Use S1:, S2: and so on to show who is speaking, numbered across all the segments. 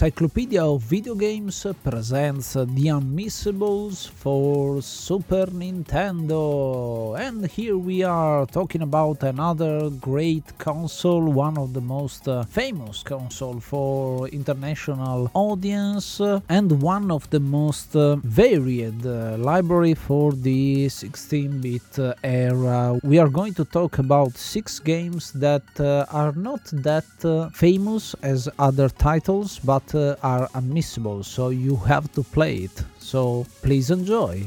S1: Encyclopedia of Video Games presents The Unmissables for Super Nintendo. And here we are talking about another great console, one of the most uh, famous console for international audience uh, and one of the most uh, varied library for the 16-bit uh, era. We are going to talk about six games that are not that famous as other titles but are unmissable so you have to play it. So please enjoy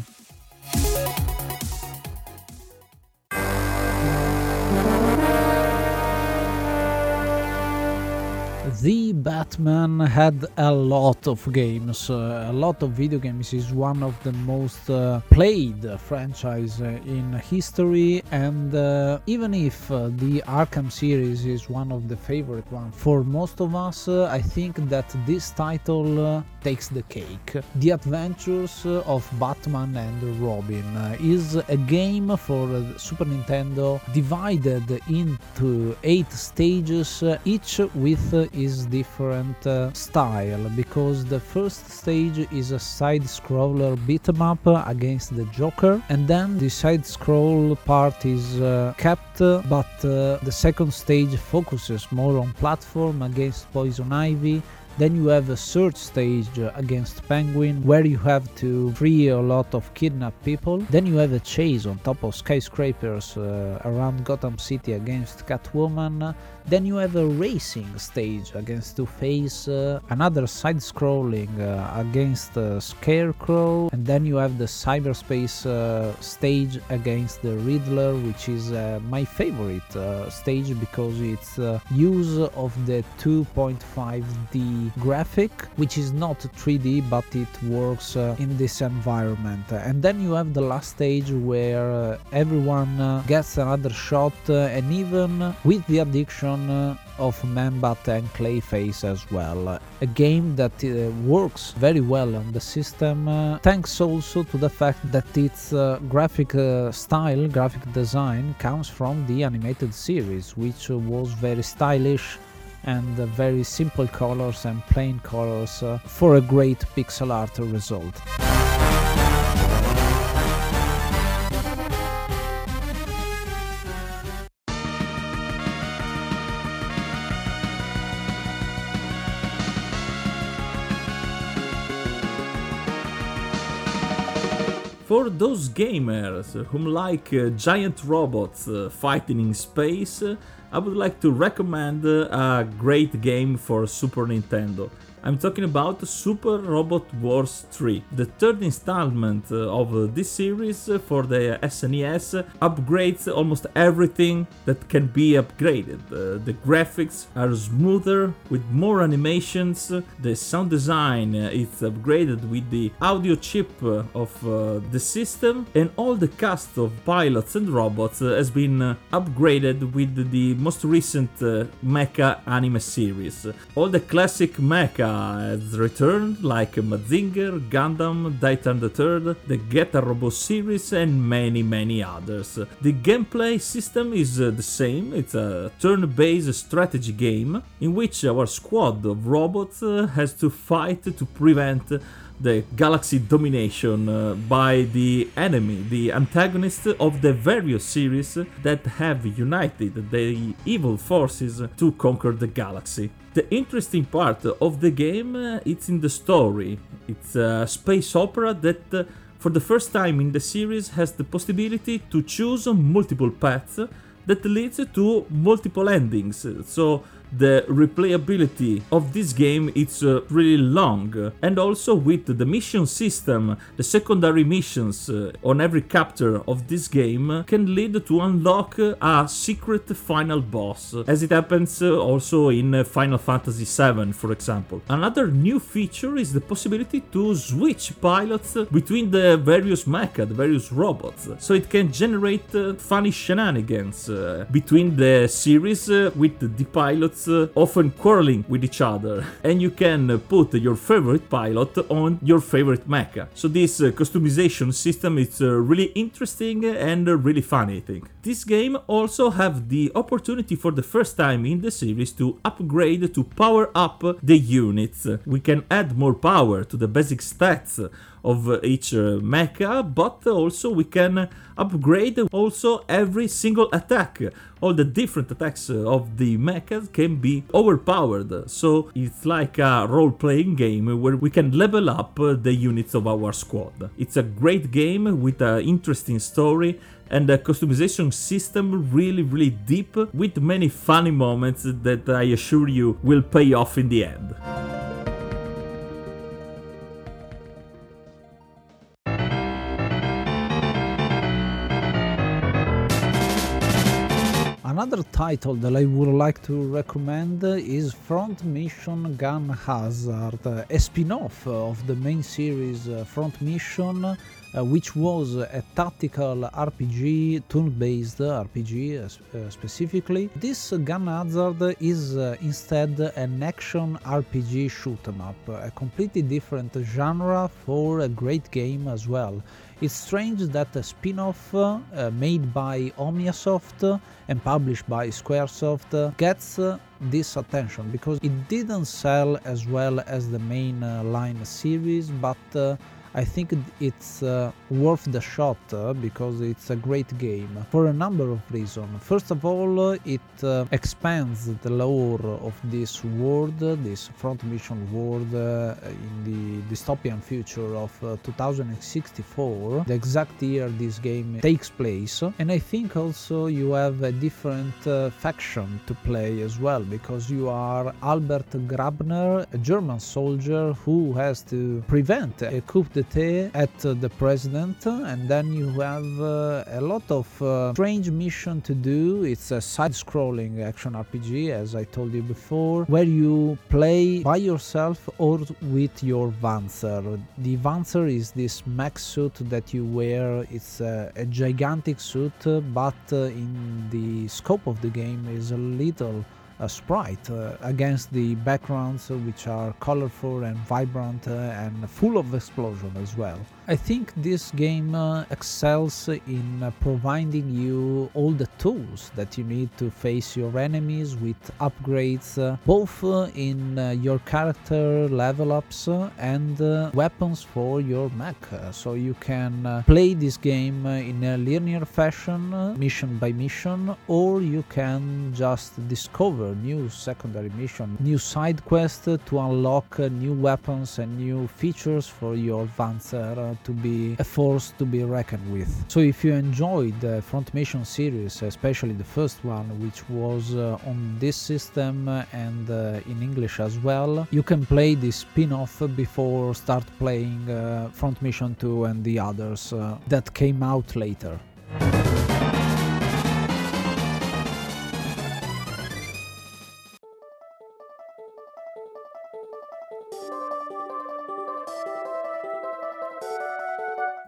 S1: the Batman had a lot of games, uh, a lot of video games. is one of the most uh, played franchise uh, in history, and uh, even if uh, the Arkham series is one of the favorite ones for most of us, uh, I think that this title takes the cake. The Adventures of Batman and Robin is a game for Super Nintendo divided into eight stages, each with its is different uh, style because the first stage is a side scroller beat 'em up against the Joker and then the side scroll part is uh, kept but uh, the second stage focuses more on platform against Poison Ivy then you have a third stage against Penguin where you have to free a lot of kidnapped people. Then you have a chase on top of skyscrapers uh, around Gotham City against Catwoman. Then you have a racing stage against Two-Face, uh, another side-scrolling uh, against uh, Scarecrow, and then you have the cyberspace uh, stage against the Riddler, which is uh, my favorite stage because it's use of the 2.5D graphic, which is not 3D but it works uh, in this environment. And then you have the last stage where uh, everyone uh, gets another shot, uh, and even with the addiction uh, of Manbat and Clayface as well. A game that uh, works very well on the system, uh, thanks also to the fact that its uh, graphic style, graphic design comes from the animated series, which was very stylish and uh, very simple colors and plain colors uh, for a great pixel art result.
S2: For those gamers whom like uh, giant robots uh, fighting in space, I would like to recommend a great game for Super Nintendo. I'm talking about Super Robot Wars 3, the third installment uh, of uh, this series uh, for the SNES uh, upgrades almost everything that can be upgraded. Uh, the graphics are smoother with more animations, the sound design uh, is upgraded with the audio chip of the system, and all the cast of pilots and robots has been upgraded with the most recent Mecha anime series. All the classic Mecha has returned, like Mazinger, Gundam, Daitarn III, the Getter Robo series, and many, many others. The gameplay system is uh, the same, it's a turn based strategy game in which our squad of robots uh, has to fight to prevent the galaxy domination uh, by the enemy, the antagonist of the various series that have united the evil forces to conquer the galaxy. The interesting part of the game uh, it's in the story. It's a space opera that uh, for the first time in the series has the possibility to choose multiple paths that leads to multiple endings. So the replayability of this game is uh, really long. And also with the mission system the secondary missions uh, on every chapter of this game can lead to unlock a secret final boss as it happens uh, also in uh, Final Fantasy VII for example. Another new feature is the possibility to switch pilots between the various mecha the various robots. So it can generate uh, funny shenanigans between the series with the pilots pilots, uh, often quarreling with each other, and you can put your favorite pilot on your favorite mecha. So this uh, customization system is uh, really interesting and really funny, I think. This game also have the opportunity for the first time in the series to upgrade to power up the units. We can add more power to the basic stats of each uh, mecha, but also we can upgrade also every single attack. All the different attacks of the mechas can be overpowered, so it's like a role-playing game where we can level up the units of our squad. It's a great game with an interesting story and a customization system really really deep with many funny moments that I assure you will pay off in the end.
S1: Another title that I would like to recommend is Front Mission Gun Hazard, a spin-off of the main series uh, Front Mission, uh, which was a tactical RPG, turn-based RPG uh, specifically. This Gun Hazard is instead an action RPG shoot 'em up, a completely different genre for a great game as well. It's strange that a spin-off uh, made by Omiya Soft and published by Squaresoft gets uh, this attention because it didn't sell as well as the main uh, line series, but I think it's uh, worth the shot uh, because it's a great game for a number of reasons. First of all, it uh, expands the lore of this world, this front mission world in the dystopian future of 2064, the exact year this game takes place. And I think also you have a different faction to play as well because you are Albert Grabner, a German soldier who has to prevent a coup at the president and then you have uh, a lot of uh, strange mission to do. It's a side-scrolling action rpg as i told you before where you play by yourself or with your Vanzer the Vanzer is this mech suit that you wear. It's a, a gigantic suit but uh, in the scope of the game is a little a sprite uh, against the backgrounds uh, which are colorful and vibrant uh, and full of explosion as well. I think this game uh, excels in providing you all the tools that you need to face your enemies with upgrades both in your character level ups and weapons for your mech. So you can play this game in a linear fashion, mission by mission, or you can just discover new secondary mission, new side quest to unlock new weapons and new features for your Vanzer to be a force to be reckoned with. So if you enjoyed the Front Mission series, especially the first one, which was uh, on this system and uh, in English as well, you can play this spin-off before start playing uh, Front Mission 2 and the others that came out later.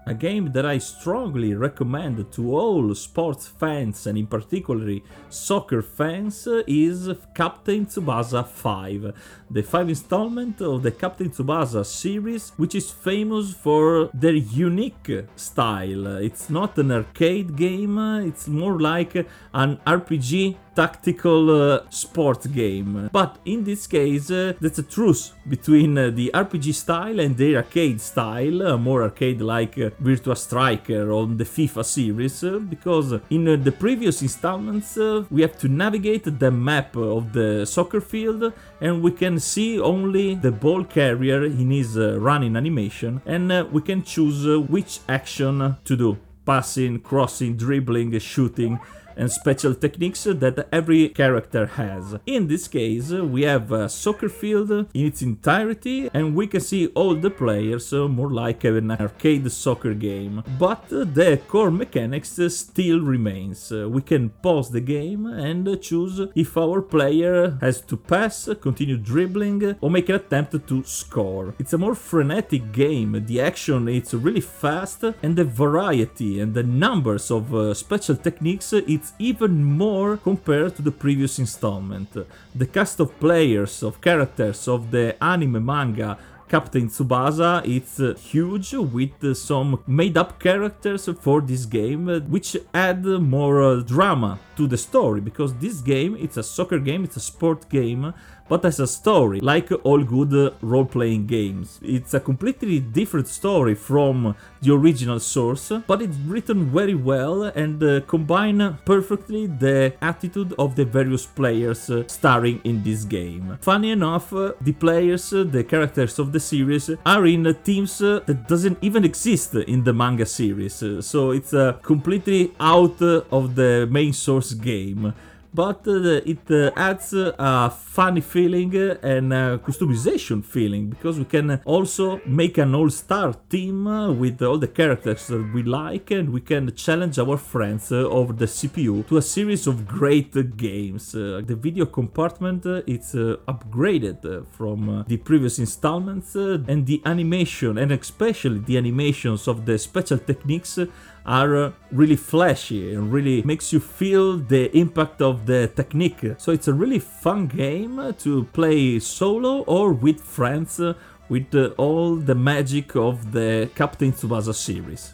S2: A game that I strongly recommend to all sports fans and in particular soccer fans is Captain Tsubasa 5, the 5 installment of the Captain Tsubasa series, which is famous for their unique style. It's not an arcade game, it's more like an RPG tactical uh, sports game. But in this case, uh, that's a truce between uh, the RPG style and the arcade style, uh, more arcade like uh, Virtua Striker on the FIFA series, uh, because in the previous installments we have to navigate the map of the soccer field and we can see only the ball carrier in his running animation and we can choose which action to do passing, crossing, dribbling, shooting and special techniques that every character has. In this case, we have a soccer field in its entirety and we can see all the players more like an arcade soccer game. But the core mechanics still remains. We can pause the game and choose if our player has to pass, continue dribbling or make an attempt to score. It's a more frenetic game, the action is really fast and the variety and the numbers of uh, special techniques it's it's even more compared to the previous installment. The cast of players, of characters of the anime manga Captain Tsubasa it's uh, huge with uh, some made up characters for this game uh, which add more drama to the story because this game it's a soccer game it's a sport game but as a story, like all good uh, role playing games. It's a completely different story from the original source, but it's written very well and uh, combine perfectly the attitude of the various players uh, starring in this game. Funny enough, uh, the players, uh, the characters of the series, are in teams uh, that doesn't even exist in the manga series, so it's completely out of the main source game but uh, it uh, adds a funny feeling and customization feeling because we can also make an all-star team with all the characters that we like and we can challenge our friends over the CPU to a series of great games. the video compartment is upgraded from the previous installments and the animation and especially the animations of the special techniques are uh, really flashy and really makes you feel the impact of the technique. So it's a really fun game to play solo or with friends uh, with uh, all the magic of the Captain Tsubasa series.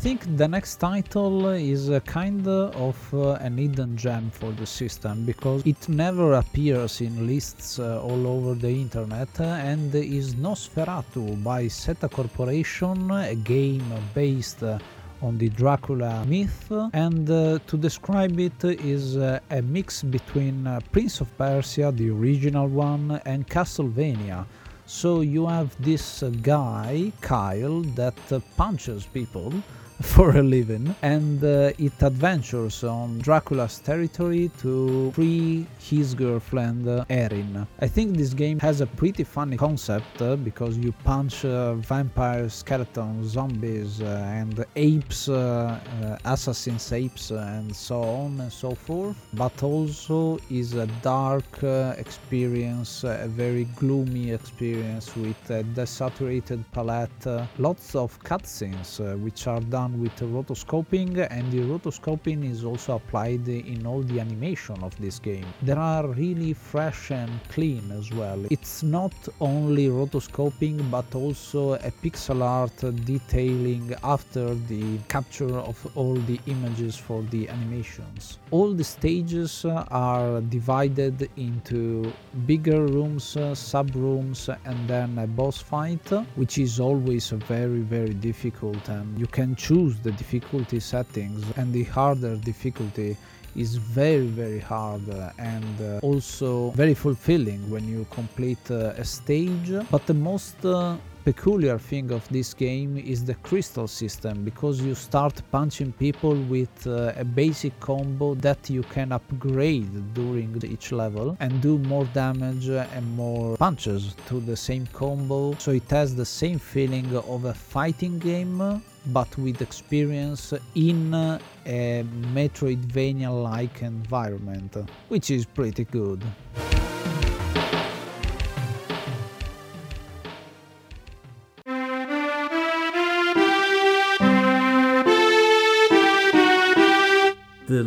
S1: Think the next title is a kind of uh, an hidden gem for the system because it never appears in lists uh, all over the internet and is Nosferatu by SETA Corporation, a game based on the Dracula myth and uh, to describe it is uh, a mix between uh, Prince of Persia, the original one, and Castlevania. So you have this uh, guy, Kyle, that uh, punches people for a living and uh, it adventures on Dracula's territory to free his girlfriend uh, Erin. I think this game has a pretty funny concept uh, because you punch uh, vampires, skeletons, zombies uh, and apes, uh, assassins apes and so on and so forth, but also is a dark experience, a very gloomy experience with a desaturated palette, lots of cutscenes which are done done with rotoscoping and the rotoscoping is also applied in all the animation of this game. They are really fresh and clean as well. It's not only rotoscoping but also a pixel art detailing after the capture of all the images for the animations. All the stages are divided into bigger rooms, sub rooms and then a boss fight which is always very very difficult and you can choose choose the difficulty settings and the harder difficulty is very very hard and uh, also very fulfilling when you complete uh, a stage. But the most uh, peculiar thing of this game is the crystal system because you start punching people with uh, a basic combo that you can upgrade during each level and do more damage and more punches to the same combo so it has the same feeling of a fighting game but with experience in a Metroidvania like environment which is pretty good.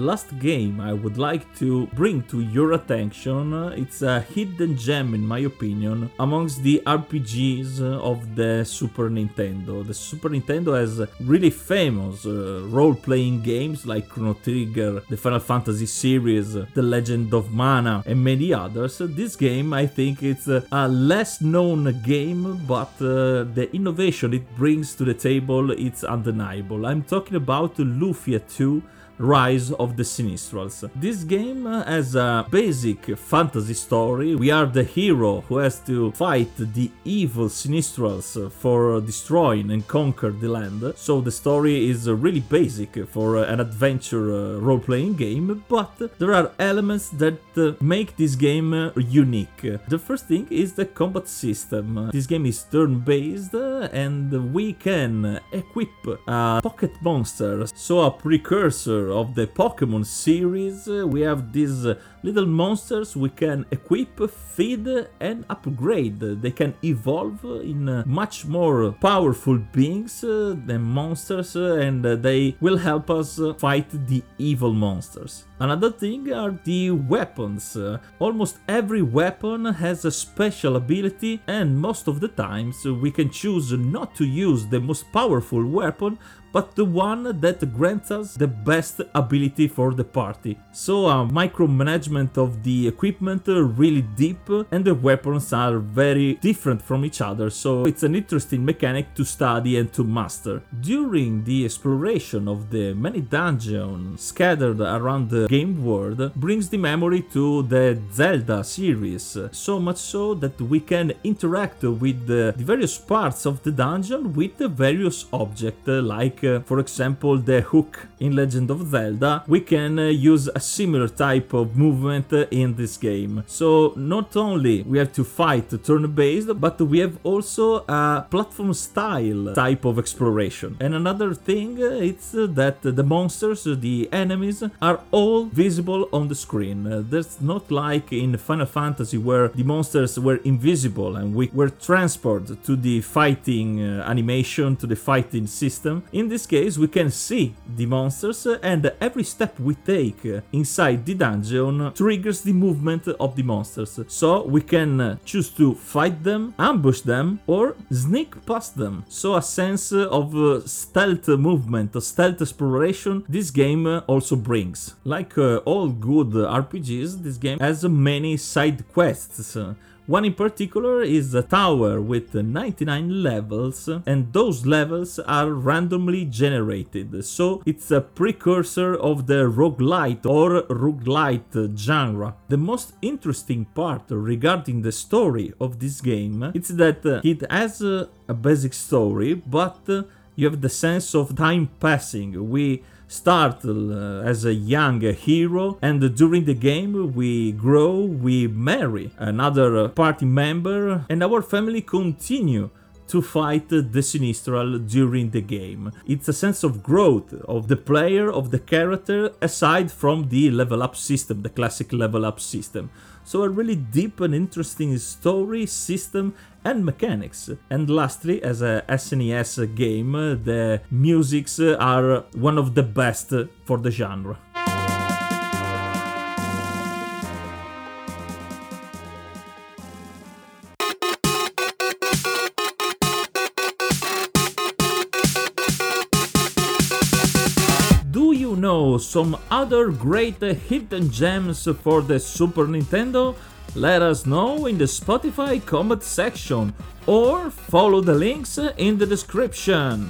S2: Last game I would like to bring to your attention, it's a hidden gem in my opinion amongst the RPGs of the Super Nintendo. The Super Nintendo has really famous uh, role-playing games like Chrono Trigger, the Final Fantasy series, The Legend of Mana and many others. This game I think it's a less known game but uh, the innovation it brings to the table it's undeniable. I'm talking about Lufia 2 Rise of the Sinistrals. This game has a basic fantasy story. We are the hero who has to fight the evil Sinistrals for destroying and conquer the land. So the story is really basic for an adventure uh, role-playing game, but there are elements that uh, make this game unique. The first thing is the combat system. This game is turn-based and we can equip a pocket monster, so a precursor of the Pokemon series. Uh, we have these uh, little monsters we can equip, feed, and upgrade. They can evolve in uh, much more powerful beings than monsters, and they will help us fight the evil monsters. Another thing are the weapons. almost every weapon has a special ability, and most of the times we can choose not to use the most powerful weapon but the one that grants us the best ability for the party. So uh, micromanagement of the equipment uh, really deep and the weapons are very different from each other, so it's an interesting mechanic to study and to master. During the exploration of the many dungeons scattered around the game world brings the memory to the Zelda series, so much so that we can interact with the various parts of the dungeon with the various objects like for example, the hook in Legend of Zelda, we can uh, use a similar type of movement uh, in this game. So not only we have to fight turn-based, but we have also a platform style type of exploration. And another thing uh, it's that the monsters, the enemies, are all visible on the screen. That's not like in Final Fantasy where the monsters were invisible and we were transported to the fighting animation, to the fighting system. In this case, we can see the monsters and every step we take inside the dungeon triggers the movement of the monsters. So we can choose to fight them, ambush them, or sneak past them. So a sense of stealth movement, stealth exploration, this game also brings. Like uh, all good RPGs, this game has many side quests one in particular is a tower with 99 levels, and those levels are randomly generated, so it's a precursor of the roguelike or roguelite genre. The most interesting part regarding the story of this game is that uh, it has uh, a basic story, but uh, you have the sense of time passing. We start uh, as a young hero and during the game we grow we marry another party member and our family continue to fight the Sinistral during the game. It's a sense of growth of the player, of the character, aside from the level up system, the classic level up system. So a really deep and interesting story, system, and mechanics. And lastly, as a SNES game, the musics are one of the best for the genre. Some other great hidden gems for the Super Nintendo? Let us know in the Spotify comment section or follow the links in the description.